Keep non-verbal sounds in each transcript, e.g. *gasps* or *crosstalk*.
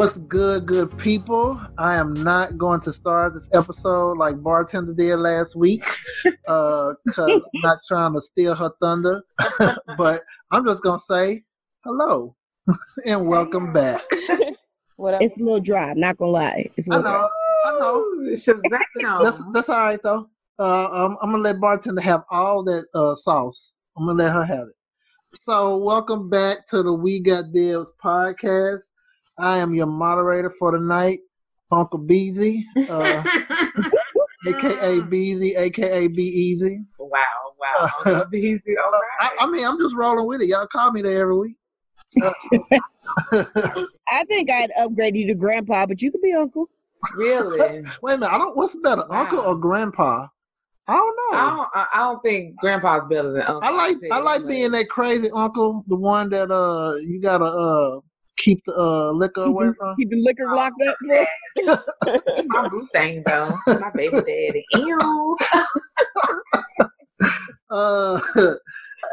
What's good, good people? I am not going to start this episode like Bartender did last week *laughs* because I'm not trying to steal her thunder. *laughs* but I'm just going to say hello *laughs* and welcome back. What up? It's a little dry. I'm not gonna lie. It's a I little dry. know. I know. Shazam. That's, that's all right, though. Uh, um, I'm going to let Bartender have all that uh, sauce. I'm going to let her have it. So, welcome back to the We Got Deals podcast. I am your moderator for the night, Uncle Beezy, uh, *laughs* aka Beezy, aka Be Easy. wow, wow. Uncle Beezy, all *laughs* Uh. I, I mean, I'm just rolling with it. Y'all call me there every week. Uh, *laughs* I think I'd upgrade you to grandpa, but you could be uncle. really? Wait a minute. I don't. What's better, Wow. Uncle or Grandpa? I don't know. I don't, I I don't think Grandpa's better than Uncle. I like I'll tell I you like being that crazy uncle, the one that uh you gotta uh keep the uh liquor away from. Keep the liquor locked up. Bro. My boo thing though. My baby *laughs* daddy. Ew. *laughs* Uh, *laughs*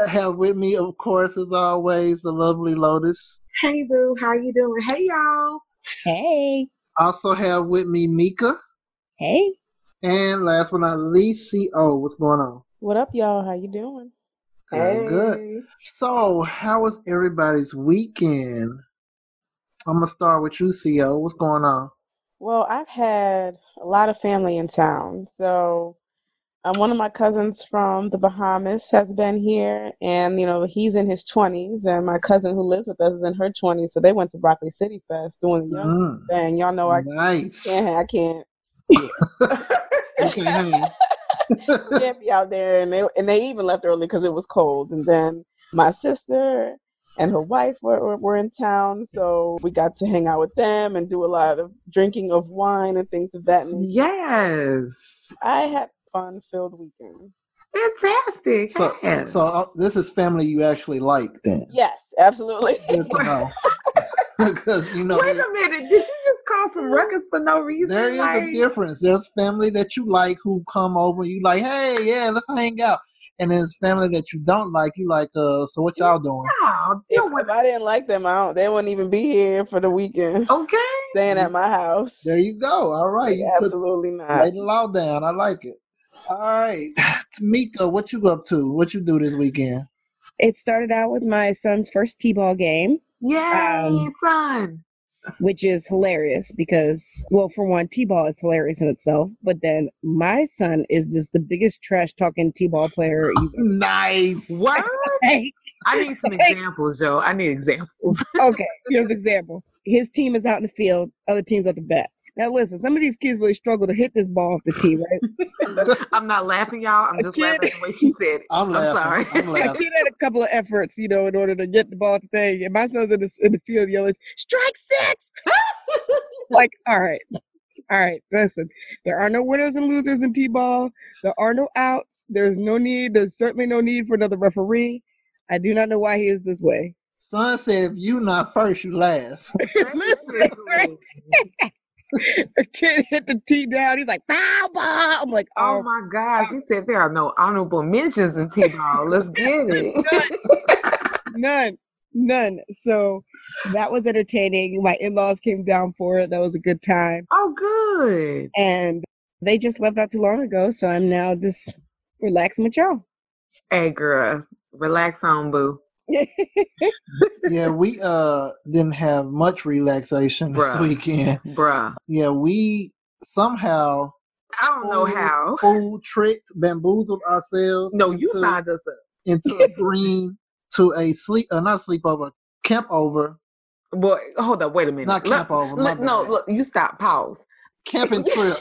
have with me, of course, as always, the lovely Lotus. Hey boo, how you doing? Hey y'all. Hey, Also have with me Mika, hey. and last but not least, Co. What's going on? What up, y'all? How you doing? Good, good. So, how was everybody's weekend? I'm gonna start with you, CEO. What's going on? Well, I've had a lot of family in town. So, um, one of my cousins from the Bahamas has been here, and you know he's in his 20s, and my cousin who lives with us is in her 20s. So they went to Broccoli City Fest doing the young Mm, thing. Y'all know I nice. can't, I can't, You can hang. can't be out there, and they and they even left early because it was cold. And then my sister and her wife were, were, were in town, so we got to hang out with them and do a lot of drinking of wine and things of that nature. Yes. I had fun filled weekend. Fantastic. So, yes. so uh, this is family you actually like, then? Yes, absolutely. *laughs* Good to know. *laughs* Because you know, Wait a minute. Did you just call some records for no reason? there is a difference. There's family that you like who come over. You like, hey, yeah, let's hang out. And there's family that you don't like. You like, uh, so what y'all doing? Wow, if, with if I didn't like them, I don't, they wouldn't even be here for the weekend, Okay. staying at my house. There you go. All right, Like, you put, absolutely lay not. the law down. I like it. All right, *sighs* Tamika, what you up to? What you do this weekend? It started out with my son's first t-ball game, Yay, Um, fun. Which is hilarious because, well, for one, t-ball is hilarious in itself, but then my son is just the biggest trash talking t-ball player you've *laughs* Nice. *laughs* What? I need some examples, Joe. I need examples. okay, here's an example. His team is out in the field, other teams at the bat. Now listen, some of these kids really struggle to hit this ball off the tee, right? *laughs* I'm not laughing, y'all. I'm A just kid- laughing at the way she said it. *laughs* I'm I'm laughing. sorry. I'm The laughing. kid had a couple of efforts, you know, in order to get the ball at the thing. And my son's in the, in the field yelling, strike six! *laughs* like, all right. All right, listen. There are no winners and losers in T-ball. There are no outs. There's no need. There's certainly no need for another referee. I do not know why he is this way. Son said, if you not first, you last. listen, right? *laughs* the kid hit the tee down. He's like, foul ball. I'm like, Oh oh, my gosh. He said there are no honorable mentions in T-ball. Let's *laughs* get it. *laughs* none, none. So that was entertaining. My in-laws came down for it. That was a good time. Oh, good. and they just left not too long ago. So I'm now just relaxing with y'all. Hey, girl. Relax on, boo. Yeah, we uh didn't have much relaxation this Bruh. weekend. Bruh. Yeah, we somehow I don't know how. fooled, tricked, bamboozled ourselves. No, you into, signed us up. into agreeing to a sleep, uh, not sleepover, camp over, Boy, hold up. Wait a minute. not Look- camp over. Look, no, look. You stop. Pause. camping *laughs* trip,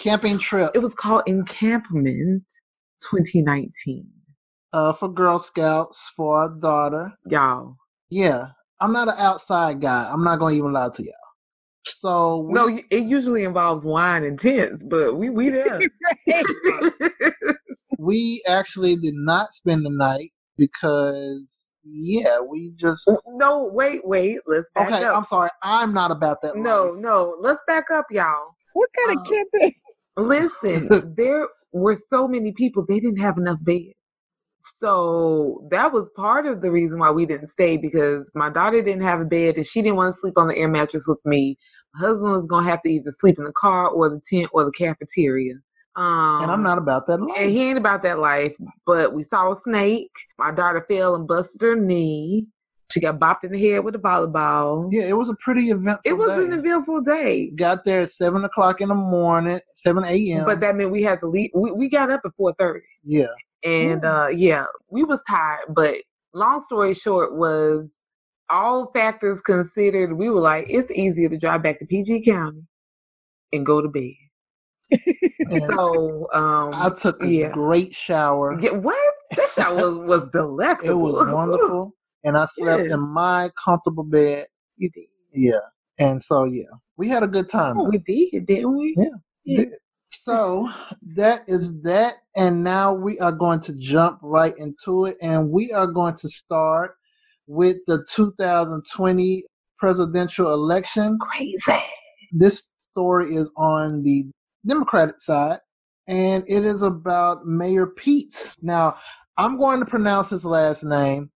camping trip. it was called Encampment 2019. Uh, for Girl Scouts for our daughter. Y'all. Yeah, I'm not an outside guy. I'm not gonna even lie to y'all. So we, No, it usually involves wine and tents, but we we *laughs* there. we actually did not spend the night because yeah, we just no, wait, wait. Let's back okay. up. I'm sorry, I'm not about that. no, life. no. Let's back up, y'all. What kind of Uh, camping? Listen, there were so many people. They didn't have enough beds. So that was part of the reason why we didn't stay because my daughter didn't have a bed and she didn't want to sleep on the air mattress with me. My husband was gonna have to either sleep in the car or the tent or the cafeteria. Um, and I'm not about that life. and he ain't about that life. But we saw a snake. My daughter fell and busted her knee. She got bopped in the head with a volleyball. yeah, it was a pretty eventful It was day. an eventful day. Got there at seven o'clock in the morning, seven a.m. But that meant we had to leave. We, we got up at four thirty. yeah, and uh yeah we was tired but long story short was all factors considered we were like it's easier to drive back to pg county and go to bed so um I took a yeah. great shower. yeah, what that shot was was delectable It was *laughs* wonderful, and I slept Yes. in my comfortable bed. you did Yeah, and so yeah, we had a good time. oh, we did didn't we Yeah, Yeah. did. So that is that, and now we are going to jump right into it, and we are going to start with the 2020 presidential election. crazy This story is on the Democratic side, and it is about Mayor Pete. Now, I'm going to pronounce his last name.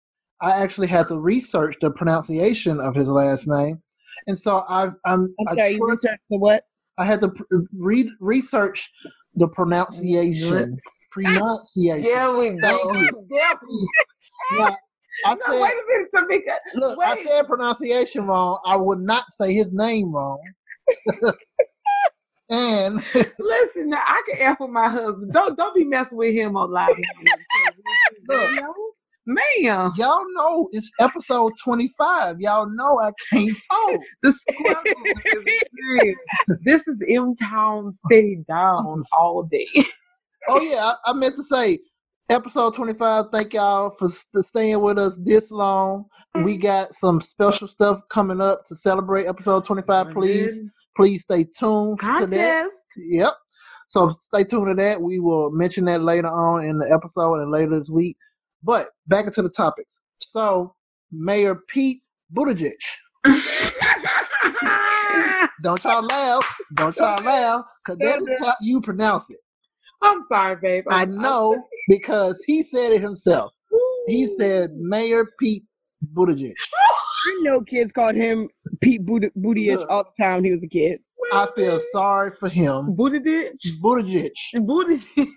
I actually had to research the pronunciation of his last name, and so I've I'm I Okay, you researched the what? I had to pr- uh, read research the pronunciation. Pronunciation. there we go Thank you. Now, I *laughs* no, said, wait a minute Tamika. look, I said pronunciation wrong. I would not say his name wrong. *laughs* and Listen, now I can F with my husband. Don't don't be messing with him on live. *laughs* Look. Ma'am, y'all know it's episode 25. Y'all know I can't *laughs* talk. the struggle is. This is M Town stay down *laughs* all day. Oh, yeah, I, I meant to say episode 25. Thank y'all for st- staying with us this long. We mm-hmm. got some special stuff coming up to celebrate episode 25. Please, please stay tuned to that. Contest. Yep. So stay tuned to that. We will mention that later on in the episode and later this week. But back into the topics. So Mayor Pete Buttigieg. *laughs* Don't y'all laugh. Don't y'all laugh. Because that is how you pronounce it. I'm sorry, babe. I I'm- know because he said it himself. He said Mayor Pete Buttigieg. *laughs* I know kids called him Pete Booty Booty-ish all the time when he was a kid. I feel sorry for him. Booty ditch. Buttigieg. *laughs*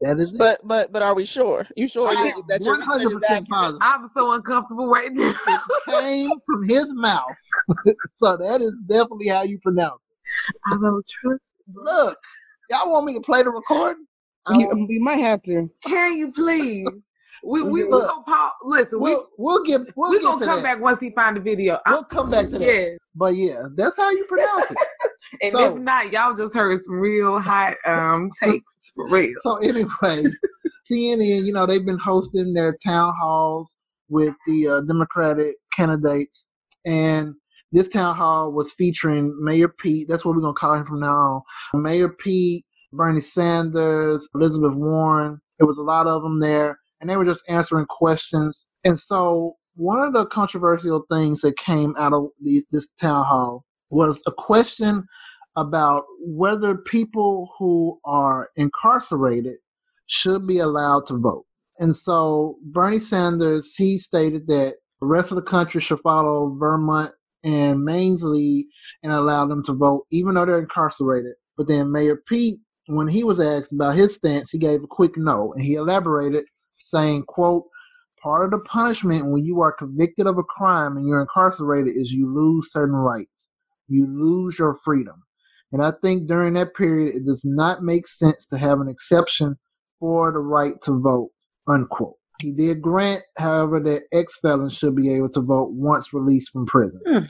Booty That is it. But but but are we sure? You sure I you, am that 100% research is accurate? positive. I'm so uncomfortable right now. It came from his mouth. *laughs* so that is definitely how you pronounce it. I don't trust. Look, y'all want me to play the recording? I You, want- you might have to. Can you please? We we we Look. gonna pause. Listen, we we'll, we'll get we'll we get gonna to come that. back once he find the video. I- We'll come back to that. But yeah, that's how you pronounce it. And So- if not, y'all just heard some real hot um *laughs* takes for real. So anyway, *laughs* CNN, you know, they've been hosting their town halls with the uh, Democratic candidates, and this town hall was featuring Mayor Pete. That's what we're gonna call him from now on. Mayor Pete, Bernie Sanders, Elizabeth Warren. It was a lot of them there, and they were just answering questions. And so, one of the controversial things that came out of these, this town hall was a question about whether people who are incarcerated should be allowed to vote. And so Bernie Sanders, he stated that the rest of the country should follow Vermont and Maine's lead and allow them to vote, even though they're incarcerated. But then Mayor Pete, when he was asked about his stance, he gave a quick no, and he elaborated, saying, quote, part of the punishment when you are convicted of a crime and you're incarcerated is you lose certain rights. You lose your freedom. And I think during that period, it does not make sense to have an exception for the right to vote, unquote. He did grant, however, that ex felons should be able to vote once released from prison. Hmm.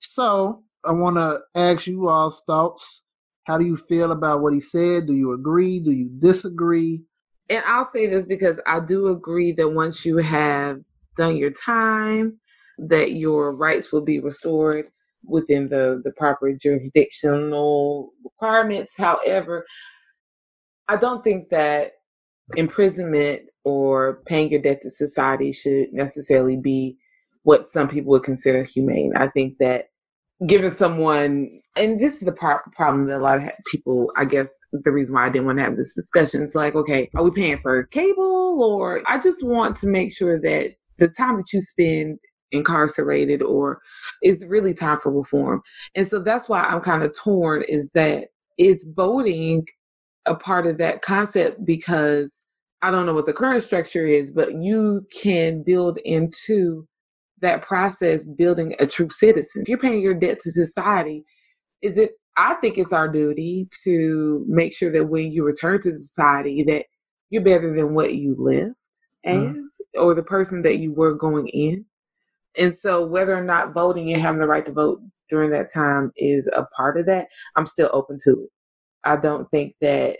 So I want to ask you all's thoughts. How do you feel about what he said? Do you agree? Do you disagree? And I'll say this because I do agree that once you have done your time, that your rights will be restored within the, the proper jurisdictional requirements. However, I don't think that imprisonment or paying your debt to society should necessarily be what some people would consider humane. I think that giving someone, and this is the par- problem that a lot of people, I guess, the reason why I didn't want to have this discussion is like, okay, are we paying for cable, or I just want to make sure that the time that you spend incarcerated or it's really time for reform. And so that's why I'm kind of torn is that is voting a part of that concept because I don't know what the current structure is, but you can build into that process building a true citizen. If you're paying your debt to society, is it I think it's our duty to make sure that when you return to society that you're better than what you lived mm-hmm. as mm-hmm. or the person that you were going in. And so whether or not voting and having the right to vote during that time is a part of that, I'm still open to it. I don't think that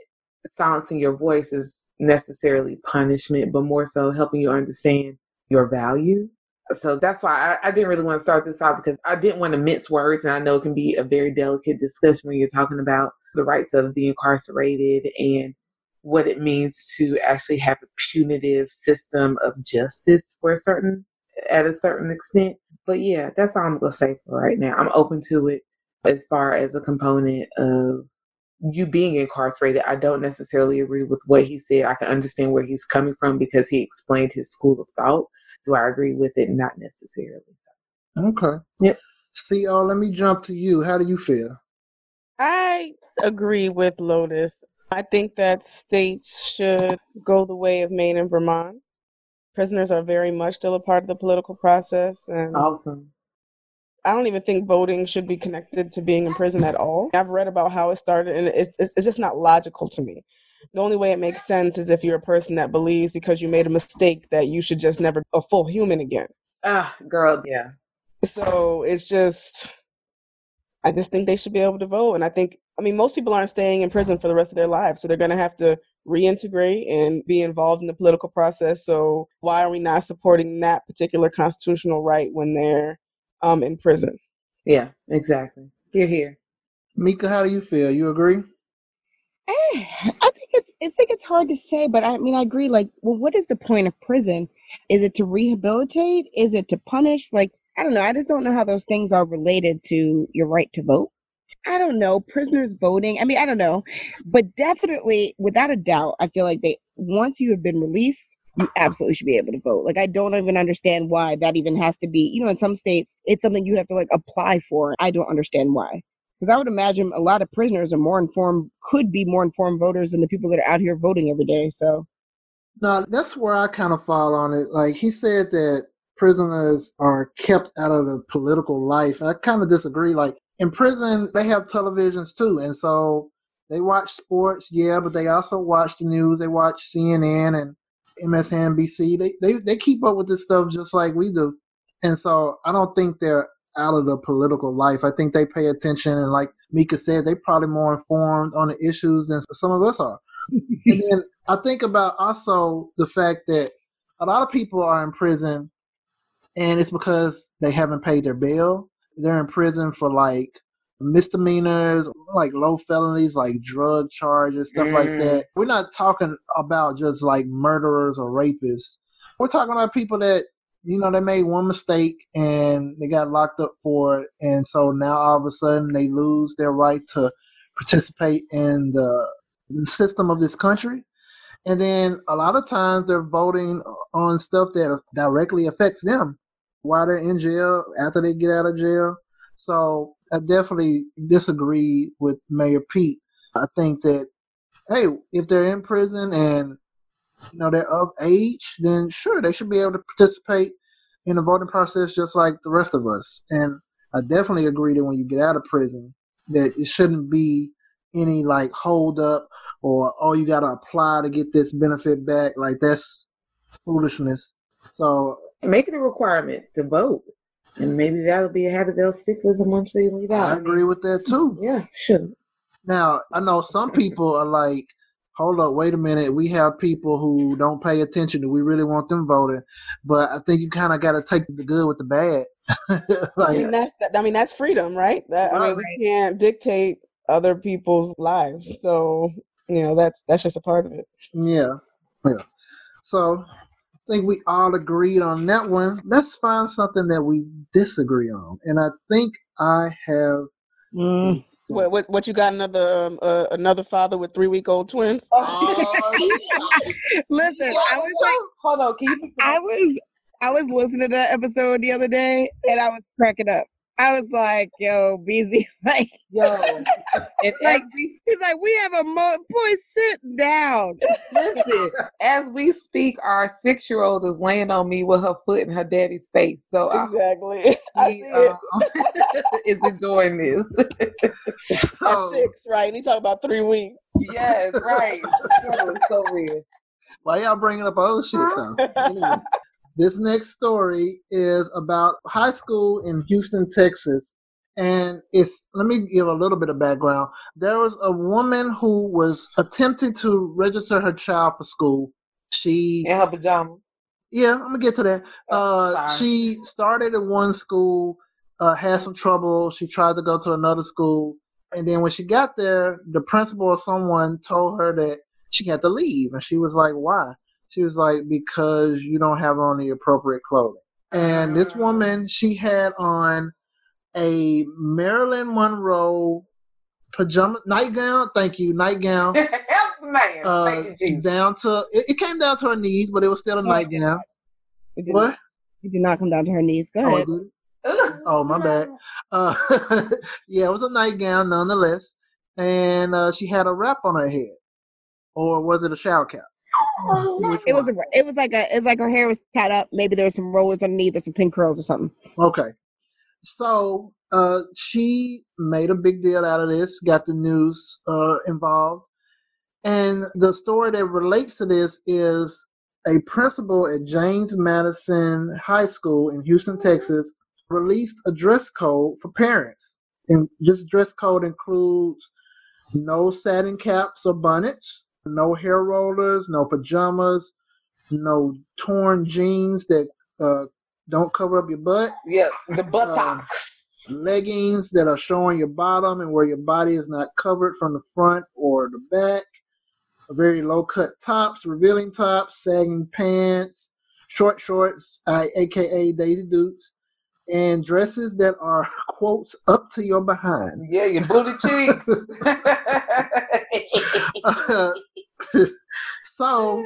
silencing your voice is necessarily punishment, but more so helping you understand your value. So that's why I, I, didn't really want to start this off because I didn't want to mince words. And I know it can be a very delicate discussion when you're talking about the rights of the incarcerated and what it means to actually have a punitive system of justice for a certain at a certain extent. But yeah, that's all I'm gonna say for right now. I'm open to it as far as a component of you being incarcerated. I don't necessarily agree with what he said. I can understand where he's coming from because he explained his school of thought. Do I agree with it? Not necessarily. Okay. Yep. See, oh, let me jump to you. How do you feel? I agree with Lotus. I think that states should go the way of Maine and Vermont prisoners are very much still a part of the political process. And awesome. I don't even think voting should be connected to being in prison at all. I've read about how it started, and it's, it's, it's just not logical to me. The only way it makes sense is if you're a person that believes because you made a mistake that you should just never be a full human again. Ah, girl, yeah. So it's just, I just think they should be able to vote, and I think, I mean, most people aren't staying in prison for the rest of their lives, so they're going to have to reintegrate and be involved in the political process. So why are we not supporting that particular constitutional right when they're um, in prison? Yeah, exactly. Here, here. Mika, how do you feel? You agree? Eh, I think it's I think it's hard to say, but I mean I agree. Like, well, what is the point of prison? Is it to rehabilitate? Is it to punish? Like, I don't know. I just don't know how those things are related to your right to vote. I don't know, prisoners voting. I mean, I don't know, but definitely, without a doubt, I feel like they once you have been released, you absolutely should be able to vote. Like, I don't even understand why that even has to be. You know, in some states, it's something you have to like apply for. I don't understand why. Because I would imagine a lot of prisoners are more informed, could be more informed voters than the people that are out here voting every day. So, no, that's where I kind of fall on it. Like he said that prisoners are kept out of the political life. I kind of disagree. Like in prison they have televisions too, and so they watch sports, yeah, but they also watch the news. They watch CNN and MSNBC. They they they keep up with this stuff just like we do, and so I don't think they're out of the political life. I think they pay attention, and like Mika said, they're probably more informed on the issues than some of us are. *laughs* and then I think about also the fact that a lot of people are in prison, and it's because they haven't paid their bail they're in prison for like misdemeanors, like low felonies, like drug charges, stuff mm. like that. We're not talking about just like murderers or rapists. We're talking about people that, you know, they made one mistake and they got locked up for it. And so now all of a sudden they lose their right to participate in the system of this country. And then a lot of times they're voting on stuff that directly affects them while they're in jail, after they get out of jail. So I definitely disagree with Mayor Pete. I think that hey, if they're in prison and you know they're of age, then sure they should be able to participate in the voting process just like the rest of us. And I definitely agree that when you get out of prison, that it shouldn't be any like hold up or oh you got to apply to get this benefit back. Like that's foolishness. So make it a requirement to vote. And maybe that'll be a habit they'll stick with them once they leave out. I agree with that too. Yeah, sure. Now, I know some people are like, hold up, wait a minute. We have people who don't pay attention. Do we really want them voting? But I think you kind of got to take the good with the bad. like, *laughs* I mean, that's I mean that's freedom, right? That, I mean, we can't dictate other people's lives, so you know that's that's just a part of it. Yeah, yeah. So think we all agreed on that one. Let's find something that we disagree on. And I think I have. Mm. What, what what you got another um, uh, another father with three week old twins? *laughs* Listen, I was like, hold on, can you I was I was listening to that episode the other day and I was cracking up. I was like, yo, Beezy, *laughs* like, yo, and *laughs* like, we he's like, we have a mo boy, sit down. listen, as we speak, our six year old is laying on me with her foot in her daddy's face. So I Exactly. *laughs* I see he, it. um, is enjoying this. At six, right? And he talking about three weeks. yes, right. That was so weird. why y'all bringing up old shit though? Anyway, this next story is about high school in Houston, Texas. And it's let me give a little bit of background. There was a woman who was attempting to register her child for school. She In her pajamas. Yeah, I'm gonna get to that. Oh, Uh, she started at one school, uh, had some trouble. She tried to go to another school, and then when she got there, the principal or someone told her that she had to leave, and she was like, "Why?" She was like, "Because you don't have on the appropriate clothing." And this woman, she had on a Marilyn Monroe pajama nightgown. Thank you, nightgown. *laughs* Help the man. Uh, Thank you, down to it, it came down to her knees, but it was still a nightgown. It What? it did not come down to her knees. Go Oh, ahead. Ugh. Oh, my bad. Uh, *laughs* yeah, it was a nightgown nonetheless, and uh, she had a wrap on her head, or was it a shower cap? Which It was a, it was like a, it's like her hair was tied up. Maybe there was some rollers underneath or some pin curls or something. okay. So uh, she made a big deal out of this, got the news uh, involved, and the story that relates to this is a principal at James Madison High School in Houston, Texas, released a dress code for parents. And this dress code includes no satin caps or bonnets, no hair rollers, no pajamas, no torn jeans that uh, don't cover up your butt, Yeah, the buttocks. leggings that are showing your bottom and where your body is not covered from the front or the back, very low cut tops, revealing tops, sagging pants, short shorts, uh, aka Daisy Dukes, and dresses that are *laughs* quotes up to your behind. yeah, your booty cheeks. *laughs* *laughs* *laughs* so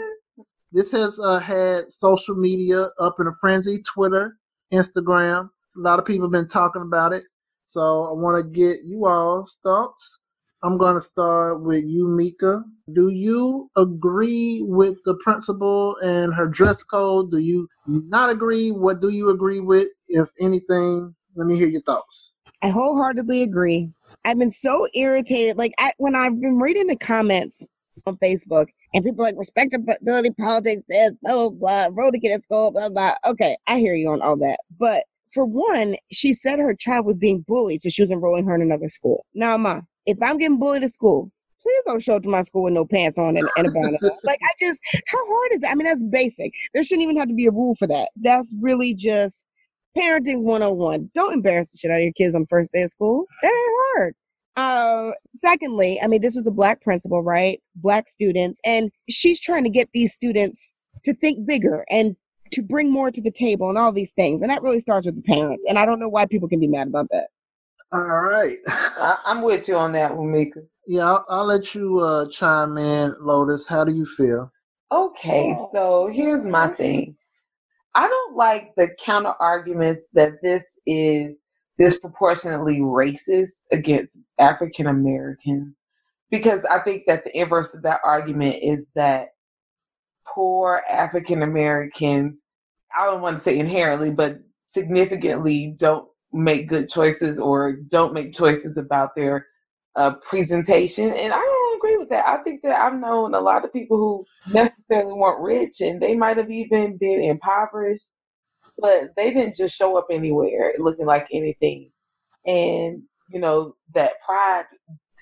this has uh, had social media up in a frenzy twitter instagram a lot of people have been talking about it. So i want to get you all's thoughts. I'm going to start with you mika. Do you agree with the principal and her dress code? Do you not agree? What do you agree with if anything? Let me hear your thoughts. I wholeheartedly agree. I've been so irritated. Like I, when I've been reading the comments on Facebook, and people like respectability politics, this blah blah blah, road to get at school, blah blah. Okay, I hear you on all that, but for one, she said her child was being bullied, so she was enrolling her in another school. Now, ma, if I'm getting bullied at school, please don't show up to my school with no pants on and, and a bonnet. like I just, how hard is that? I mean, that's basic. There shouldn't even have to be a rule for that. That's really just parenting 101 don't embarrass the shit out of your kids on first day of school that ain't hard uh, secondly i mean this was a black principal right? Black students and she's trying to get these students to think bigger and to bring more to the table and all these things and that really starts with the parents and i don't know why people can be mad about that. All right. I, I'm with you on that one, Mika. yeah i'll, I'll let you uh, chime in lotus. How do you feel? Okay, so here's my thing. I don't like the counter arguments that this is disproportionately racist against African Americans because I think that the inverse of that argument is that poor African Americans, I don't want to say inherently, but significantly don't make good choices or don't make choices about their uh, presentation. And I don't agree with that. I think that I've known a lot of people who necessarily weren't rich and they might have even been impoverished, but they didn't just show up anywhere looking like anything. And, you know, that pride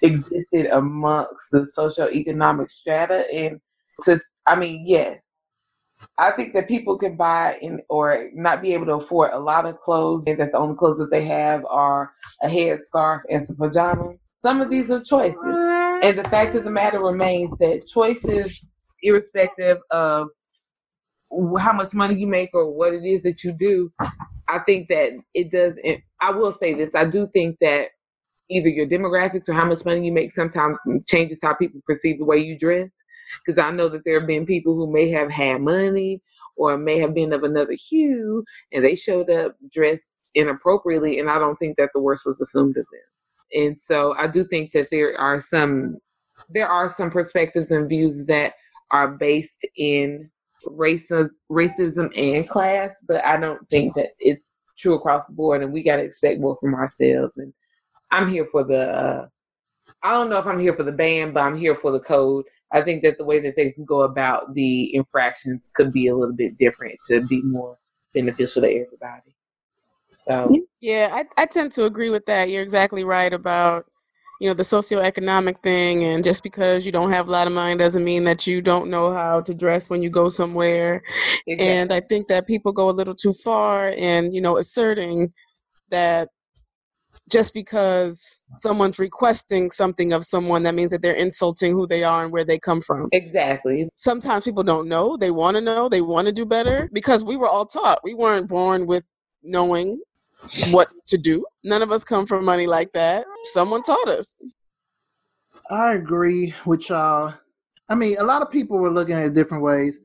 existed amongst the socioeconomic strata. And just, I mean, yes, I think that people can buy in or not be able to afford a lot of clothes, and that the only clothes that they have are a headscarf and some pajamas. Some of these are choices. And the fact of the matter remains that choices, irrespective of how much money you make or what it is that you do, I think that it does. I will say this: I do think that either your demographics or how much money you make sometimes changes how people perceive the way you dress. Because I know that there have been people who may have had money or may have been of another hue, and they showed up dressed inappropriately, and I don't think that the worst was assumed of them. And so I do think that there are some there are some perspectives and views that are based in racism, racism and class, but I don't think that it's true across the board, and we got to expect more from ourselves. And I'm here for the. Uh, I don't know if I'm here for the ban, but I'm here for the code. I think that the way that they can go about the infractions could be a little bit different to be more beneficial to everybody. So yeah, I, I tend to agree with that. You're exactly right about you know the socioeconomic thing and just because you don't have a lot of money doesn't mean that you don't know how to dress when you go somewhere. Exactly. and i think that people go a little too far in you know asserting that just because someone's requesting something of someone that means that they're insulting who they are and where they come from. Exactly. Sometimes people don't know. They want to know. They want to do better. Because we were all taught. We weren't born with knowing what to do. None of us come from money like that. Someone taught us. I agree with y'all. I mean, a lot of people were looking at it different ways.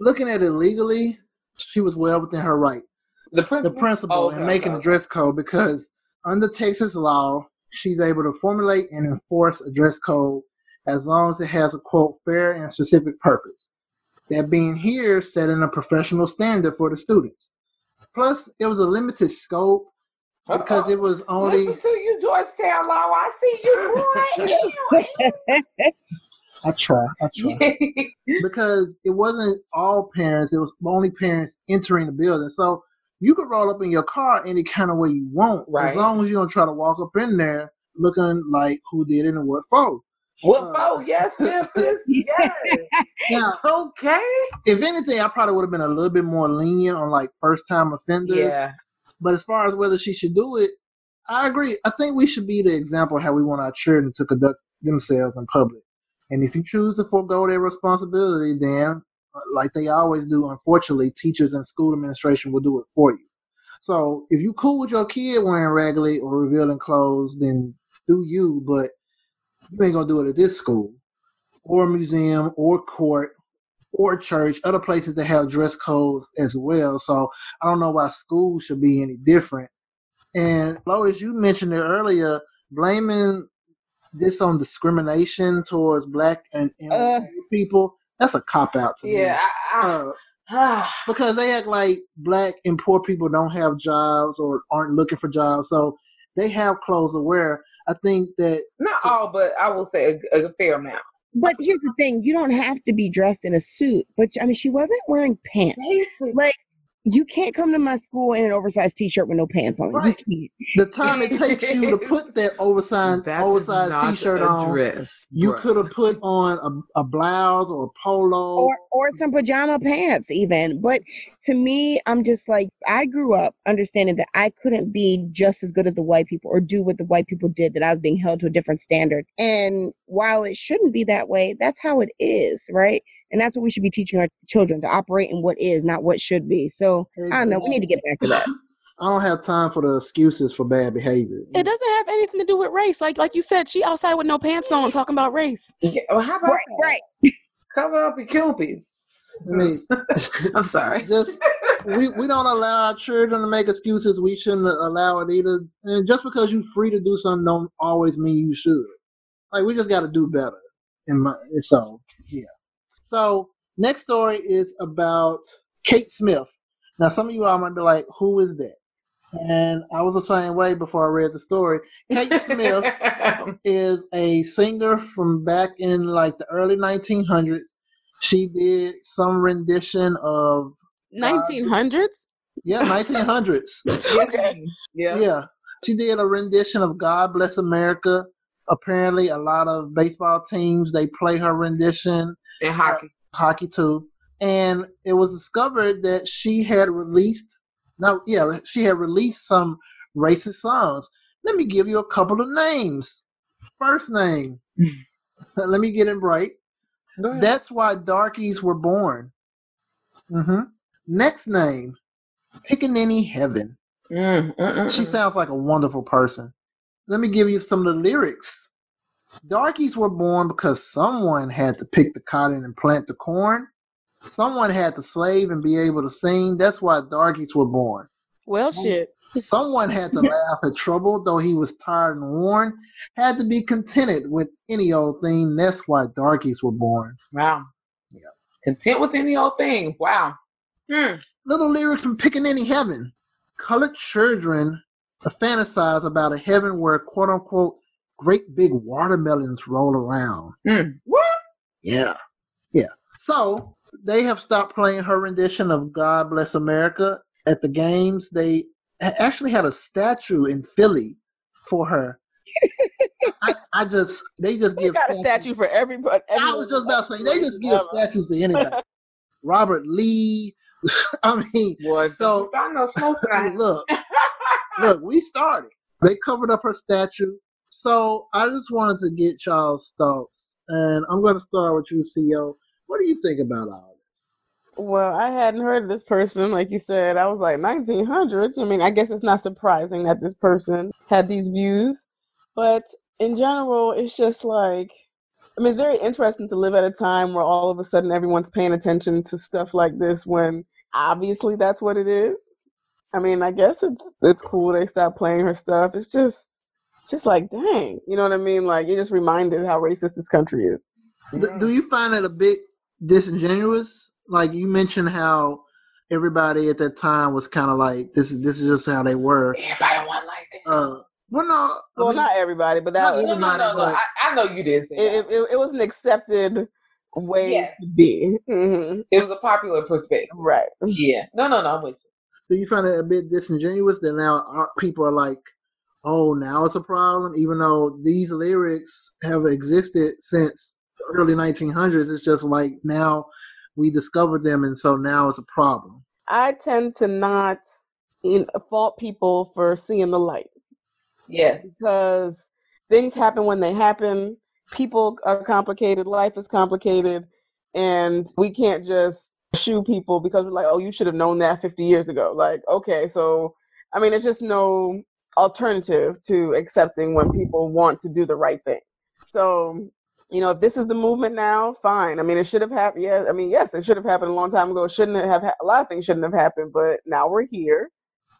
Looking at it legally, she was well within her right. The principal, the principal oh, okay, and making okay. a dress code because under Texas law, she's able to formulate and enforce a dress code as long as it has a quote fair and specific purpose. That being here setting a professional standard for the students. Plus, it was a limited scope because Uh-oh. it was only. Listen to you, Georgetown Law. I see you. *laughs* I try. I try. *laughs* because it wasn't all parents; it was only parents entering the building. So you could roll up in your car any kind of way you want, right. as long as you don't try to walk up in there looking like who did it and what for. What uh, for? Yes, Memphis. *laughs* yes. Now, okay. If anything, I probably would have been a little bit more lenient on like first time offenders. Yeah. But as far as whether she should do it, I agree. I think we should be the example how we want our children to conduct themselves in public. And if you choose to forego their responsibility, then, like they always do, unfortunately, teachers and school administration will do it for you. So if you cool with your kid wearing raggedy or revealing clothes, then do you. But you ain't gonna do it at this school or museum or court or church, other places that have dress codes as well. So I don't know why school should be any different. And Lotus, you mentioned it earlier, blaming this on discrimination towards black and, and uh, people, that's a cop out to yeah, me. I, uh, because they act like black and poor people don't have jobs or aren't looking for jobs. So they have clothes to wear. I think that not so, all, but I will say a, a fair amount. But here's the thing: you don't have to be dressed in a suit. But I mean, she wasn't wearing pants. Basically. Like you can't come to my school in an oversized t-shirt with no pants on. Right. You can't. The time it takes you to put that oversized oversized t-shirt on, dress, you could have put on a, a blouse or a polo or or some pajama pants even. But to me, I'm just like I grew up understanding that I couldn't be just as good as the white people or do what the white people did. That I was being held to a different standard. And while it shouldn't be that way, that's how it is, right? And that's what we should be teaching our children to operate in what is, not what should be. So exactly. I don't know. We need to get back to that. I don't have time for the excuses for bad behavior. It doesn't have anything to do with race. Like like you said, she outside with no pants on talking about race. Yeah, well, how about right, right. cover up your cupies? I mean, I'm sorry. Just we, we don't allow our children to make excuses. We shouldn't allow it either. And just because you're free to do something don't always mean you should. Like we just got to do better. In my so yeah. So next story is about Kate Smith. Now some of you all might be like, who is that? And I was the same way before I read the story. Kate Smith *laughs* is a singer from back in like the early 1900s. She did some rendition of 1900s. Uh, yeah, 1900s. *laughs* okay. Yeah. Yeah. She did a rendition of God Bless America apparently a lot of baseball teams they play her rendition. And hockey. Uh, hockey too. And it was discovered that she had released now yeah she had released some racist songs. Let me give you a couple of names. First name. *laughs* Let me get it right that's why darkies were born. Mm-hmm. next name. Pickaninny Heaven. Mm, mm, mm, She mm. sounds like a wonderful person. Let me give you some of the lyrics. Darkies were born because someone had to pick the cotton and plant the corn. Someone had to slave and be able to sing. That's why darkies were born. Well, shit. Someone had to laugh at trouble, though he was tired and worn. Had to be contented with any old thing. That's why darkies were born. Wow. Yeah. Content with any old thing. Wow. Hmm. Little lyrics from Pickaninny Heaven. Colored children fantasize about a heaven where quote unquote great big watermelons roll around. Hmm. What? Yeah. Yeah. So they have stopped playing her rendition of God Bless America at the games. They actually had a statue in Philly for her. *laughs* I, I just they just They give got a statue for everybody. I was just about to say they just give statues to *laughs* anybody. Robert Lee. *laughs* I mean, Boy, So- so I know smoking. I- look, look, we started. They covered up her statue. So I just wanted to get y'all's thoughts. And I'm going to start with you, CEO. What do you think about all this? Well, I hadn't heard of this person, like you said. I was like 1900s. I mean, I guess it's not surprising that this person had these views, but in general, it's just like, I mean, it's very interesting to live at a time where all of a sudden everyone's paying attention to stuff like this when obviously that's what it is. I mean, I guess it's it's cool they stopped playing her stuff. It's just just like, dang, you know what I mean? Like you're just reminded how racist this country is. D- do you find it a bit disingenuous? Like you mentioned how everybody at that time was kind of like, this is this is just how they were. Everybody want like that. Uh, well, no, I Well, mean, not everybody, but that not was, no, no, no, no. I, I know you did say it, that. it, it was an accepted way Yes. to be. hmm It was a popular perspective. Right. Yeah. No, no, no. I'm with you. Do you find it a bit disingenuous that now people are like, oh, now it's a problem, even though these lyrics have existed since the early 1900s? It's just like now we discovered them, and so now it's a problem. I tend to not in, fault people for seeing the light Yes. because things happen when they happen. People are complicated. Life is complicated. And we can't just shoo people because we're like, oh, you should have known that 50 years ago. Like, okay, so, I mean, there's just no alternative to accepting when people want to do the right thing. So, you know, if this is the movement now, fine. I mean, it should have happened. Yeah, I mean, yes, it should have happened a long time ago. It shouldn't have. Ha- a lot of things shouldn't have happened, but now we're here,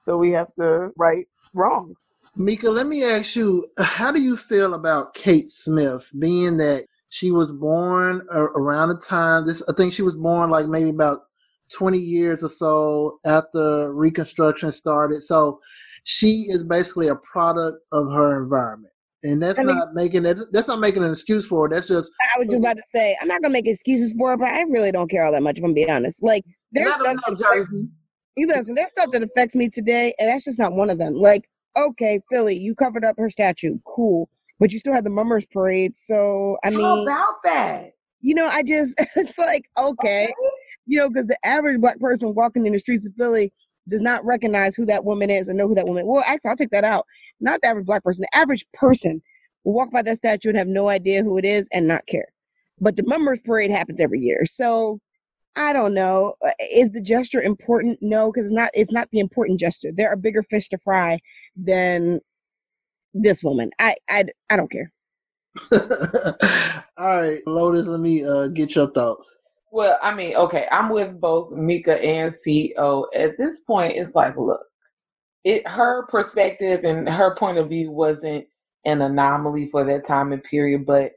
so we have to right wrong. Mika, let me ask you, how do you feel about Kate Smith, being that she was born around the time this? I think she was born like maybe about twenty years or so after Reconstruction started. So she is basically a product of her environment, and that's I mean- not making that, that's not making an excuse for it. That's just I was just about to say, I'm not gonna make excuses for it, but I really don't care all that much if I'm being honest. Like there's Not stuff enough, that affects, Jersey. you listen, there's stuff that affects me today, and that's just not one of them. Like, okay, Philly, you covered up her statue, cool. But you still had the mummers parade, so I How mean, about that? you know, I just *laughs* it's like okay, you know, because the average black person walking in the streets of Philly does not recognize who that woman is and know who that woman. Well, actually, I'll take that out. Not the average black person. The average person will walk by that statue and have no idea who it is and not care. But the mummers parade happens every year, so I don't know. Uh, Is the gesture important? No, because it's not. It's not the important gesture. There are bigger fish to fry than this woman. I I I don't care. *laughs* all right. Lotus, let me uh, get your thoughts. Well, I mean, okay, I'm with both Mika and CEO. At this point, it's like, look, it her perspective and her point of view wasn't an anomaly for that time and period, but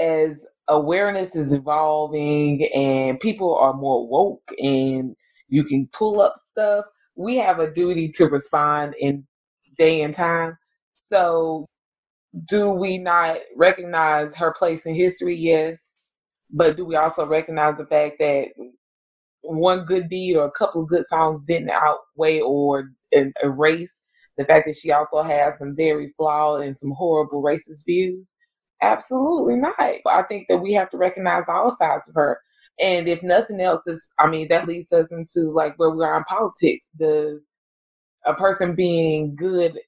as awareness is evolving and people are more woke and you can pull up stuff, we have a duty to respond in day and time. So, do we not recognize her place in history? Yes. But do we also recognize the fact that one good deed or a couple of good songs didn't outweigh or er- erase the fact that she also has some very flawed and some horrible racist views? Absolutely not. I think that we have to recognize all sides of her. And if nothing else is, I mean, that leads us into like where we are in politics. Does a person being good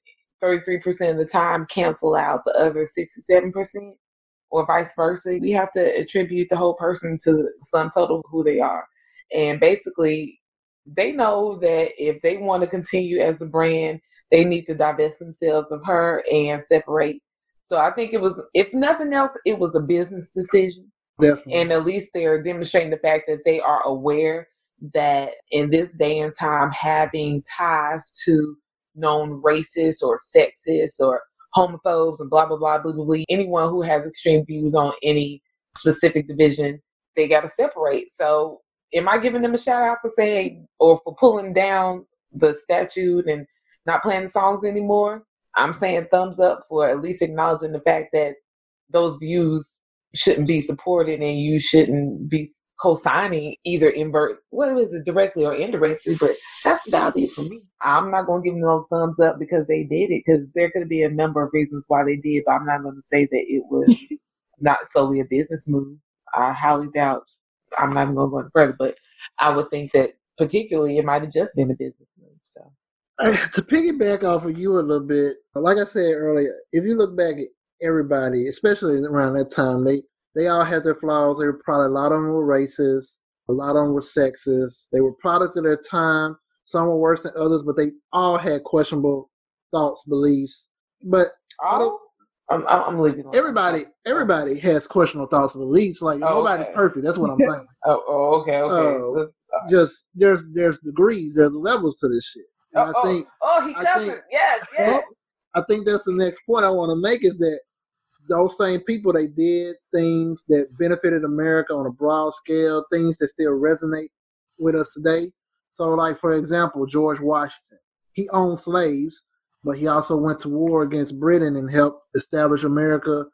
33% of the time cancel out the other 67%? or vice versa. We have to attribute the whole person to the sum total of who they are. And basically, they know that if they want to continue as a brand, they need to divest themselves of her and separate. So I think it was, if nothing else, it was a business decision. Definitely. And at least they're demonstrating the fact that they are aware that in this day and time, having ties to known racists or sexists or homophobes and blah, blah, blah, blah, blah, blah, anyone who has extreme views on any specific division, they got to separate. So am I giving them a shout out for saying or for pulling down the statute and not playing the songs anymore? I'm saying thumbs up for at least acknowledging the fact that those views shouldn't be supported and you shouldn't be co-signing either invert what is it directly or indirectly but that's about it for me. I'm not going to give them no thumbs up because they did it because there could be a number of reasons why they did but i'm not going to say that it was *laughs* not solely a business move. I highly doubt i'm not even going to go any further but i would think that particularly it might have just been a business move so. To piggyback off of you a little bit, like I said earlier, if you look back at everybody, especially around that time, they they all had their flaws. They were probably a lot of them were racist, a lot of them were sexist. They were products of their time. Some were worse than others, but they all had questionable thoughts, beliefs. But oh, I'm, I'm leaving. Everybody, everybody has questionable thoughts and beliefs. Like oh, nobody's okay. perfect. That's what I'm saying. *laughs* oh, oh, okay, okay. Uh, just there's there's degrees, there's levels to this shit. And oh, I think. Oh, oh he doesn't. Yes, *laughs* yes. I think that's the next point I want to make is that those same people they did things that benefited America on a broad scale, things that still resonate with us today. So, like for example, George Washington, he owned slaves, but he also went to war against Britain and helped establish America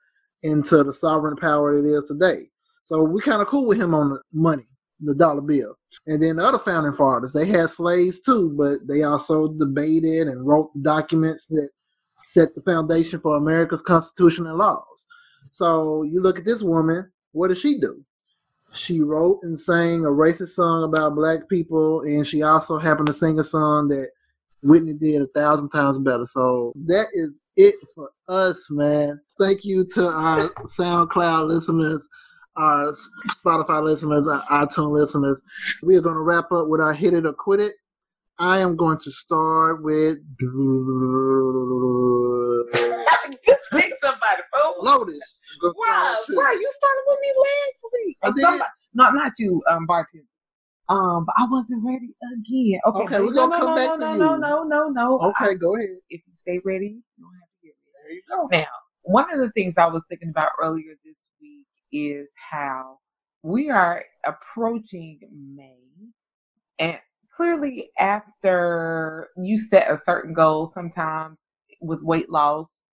into the sovereign power it is today. So we kind of cool with him on the money, the dollar bill. And then the other founding fathers, they had slaves too, but they also debated and wrote the documents that set the foundation for America's Constitution and laws. So you look at this woman, what does she do? She wrote and sang a racist song about black people, and she also happened to sing a song that Whitney did a thousand times better. So that is it for us, man. Thank you to our SoundCloud listeners, our Spotify listeners, our iTunes listeners. We are going to wrap up with our Hit It or Quit It. I am going to start with. Just pick somebody, folks. Lotus. Wow, wow, you started with me last week. I did. Somebody, not, not you, um, bartender. Um, but I wasn't ready again. Okay, okay we're gonna no, come no, back no, to no, you. No, no, no, no. Okay, I, go ahead. If you stay ready, you don't have to get ready. There you go. Now, one of the things I was thinking about earlier this week is how we are approaching May, and clearly after you set a certain goal sometimes with weight loss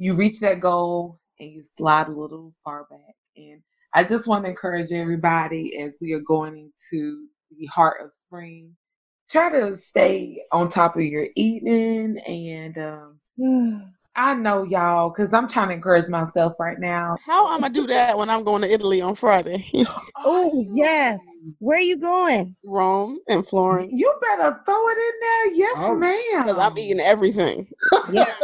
you reach that goal and you slide a little far back. And i just want to encourage everybody as we are going into the heart of spring try to stay on top of your eating and um, *sighs* *sighs* I know y'all, because I'm trying to encourage myself right now. How am I'm gonna do that when I'm going to Italy on Friday? *laughs* oh yes. Where are you going? Rome and Florence. You better throw it in there, yes, oh, ma'am. Because I'm eating everything. Yeah.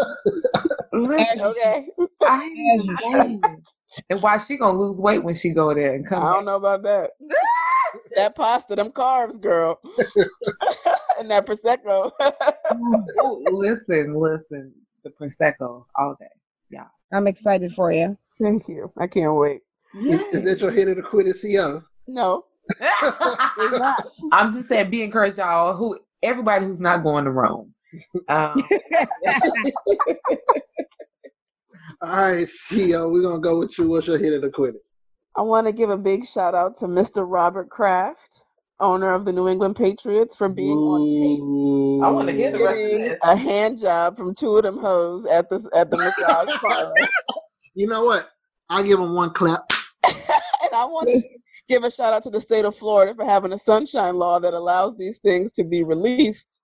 *laughs* Listen, okay. I and why she gonna lose weight when she go there and come? I don't know about that. *laughs* that pasta, them carbs, girl, and that prosecco. oh, listen, listen the prosecco all day. Yeah, I'm excited for you. Thank you. I can't wait. Is, is that your hit of the quit CO? No, *laughs* it's not. I'm just saying, be encouraged, y'all. Who everybody who's not going to Rome. Um, *laughs* all right, CEO, we're gonna go with you. What's your hit of the quit? I want to give a big shout out to Mr. Robert Kraft owner of the New England Patriots, for being Ooh. on tape. I want to hear the rest a hand job from two of them hoes at the at the massage *laughs* parlor. You know what? I'll give them one clap. *laughs* and I want to give a shout out to the state of Florida for having a sunshine law that allows these things to be released.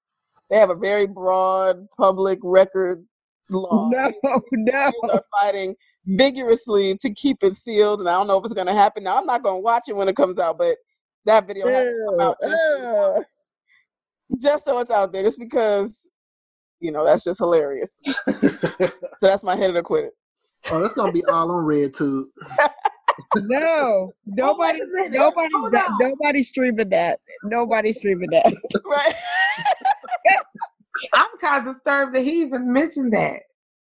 They have a very broad public record law. No, *laughs* no. They are fighting vigorously to keep it sealed, and I don't know if it's going to happen. Now, I'm not going to watch it when it comes out, but that video has to come out just, just so it's out there, just because you know that's just hilarious. *laughs* so that's my head of the quit. Oh, that's gonna be all on red too. *laughs* No, nobody, a minute. nobody, Hold on. nobody streaming that. Nobody streaming that. *laughs* Right. I'm kind of disturbed that he even mentioned that.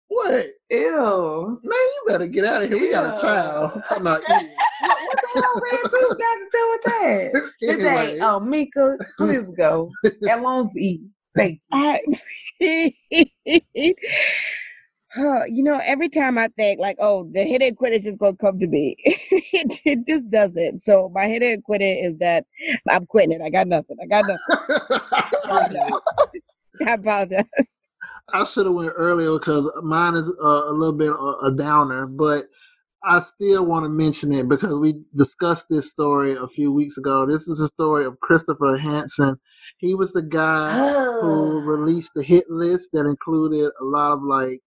What? Ew. Man, you better get out of here. We got a trial. I'm talking about eating. What, the hell Red Tooth got to do with that? *laughs* Today, Anyway, oh, Mika, please go. Alon's eat. Thank you. I, *laughs* Huh, you know, every time I think like, oh, the and quit is just gonna come to me, *laughs* it, it just doesn't. So my and quit it is that I'm quitting it. I got nothing. I got nothing. I apologize. I should have went earlier because mine is uh, a little bit a, a downer, but I still want to mention it because we discussed this story a few weeks ago. This is a story of Christopher Hasson. He was the guy who *gasps* released the hit list that included a lot of like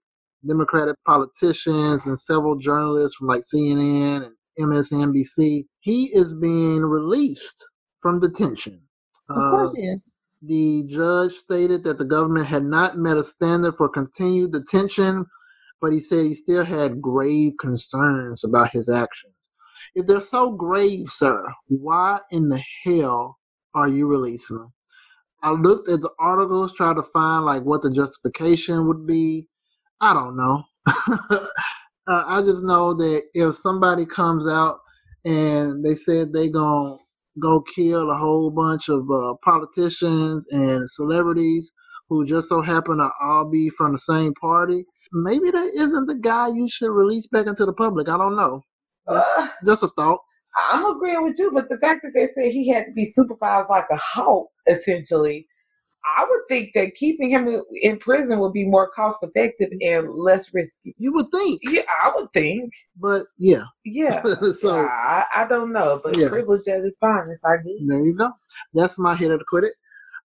Democratic politicians and several journalists from like CNN and MSNBC. He is being released from detention. Of course Uh, it is. The judge stated that the government had not met a standard for continued detention, but he said he still had grave concerns about his actions. If they're so grave, sir, why in the hell are you releasing them? I looked at the articles, tried to find like what the justification would be. I don't know. *laughs* uh, I just know that if somebody comes out and they said they gonna go kill a whole bunch of uh, politicians and celebrities who just so happen to all be from the same party, maybe that isn't the guy you should release back into the public. I don't know. Just, Uh, a thought. I'm agreeing with you, but the fact that they said he had to be supervised like a hawk, essentially, I would think that keeping him in- prison would be more cost effective and less risky. You would think, Yeah, I would think. but yeah. Yeah. *laughs* so Yeah, I, I don't know, but Yeah. privilege as its finest, I guess. There you go. That's my hit of the quit it.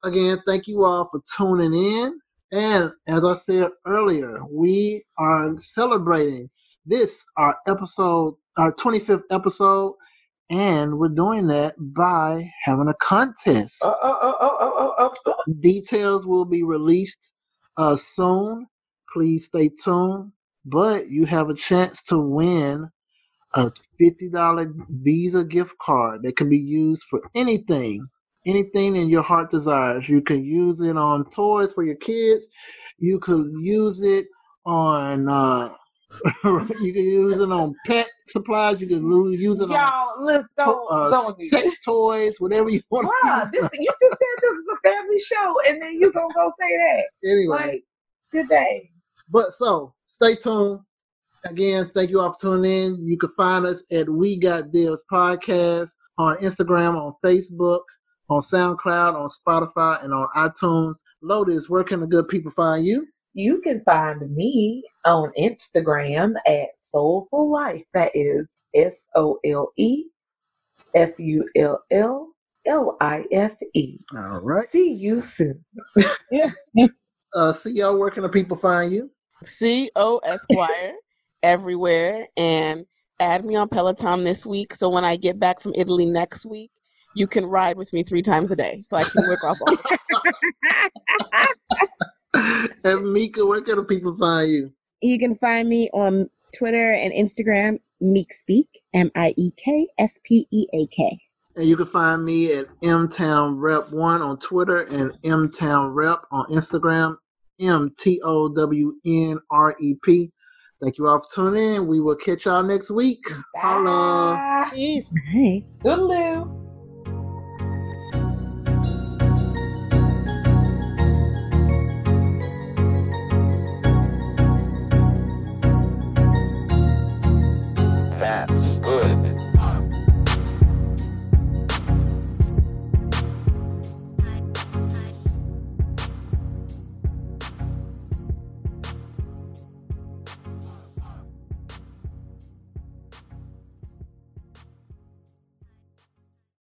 Again, thank you all for tuning in. And as I said earlier, we are celebrating this, our episode, our 25th episode. And we're doing that by having a contest. Oh, oh, oh. Details will be released uh, soon. Please stay tuned. But you have a chance to win a $50 Visa gift card that can be used for anything, anything in your heart desires. You can use it on toys for your kids. You could use it on, uh, *laughs* you can use it on pet supplies. You can use it on Y'all, let's to- uh, go sex toys, whatever you want to Bruh, this, you just said this is a family show, and then you gonna go say that. Anyway. Like, good day. But so stay tuned. Again, thank you all for tuning in. You can find us at We Got Deals Podcast on Instagram, on Facebook, on SoundCloud, on Spotify, and on iTunes. Lotus, where can the good people find you? You can find me on Instagram at Soulful Life. That is S O L E F U L L L I F E. All right. See you soon. Uh, see y'all. Where can the people find you? C O Esquire everywhere and add me on Peloton this week. So when I get back from Italy next week, you can ride with me three times a day. So I can work off all *laughs* *laughs* and Mika, where can the people find you? You can find me on Twitter and Instagram, Meek Speak, M I E K S P E A K. And you can find me at mtown rep one on Twitter and mtown rep on Instagram. M T O W N R E P. Thank you all for tuning in. We will catch y'all next week. Holla. Peace. Hey. Toodaloo.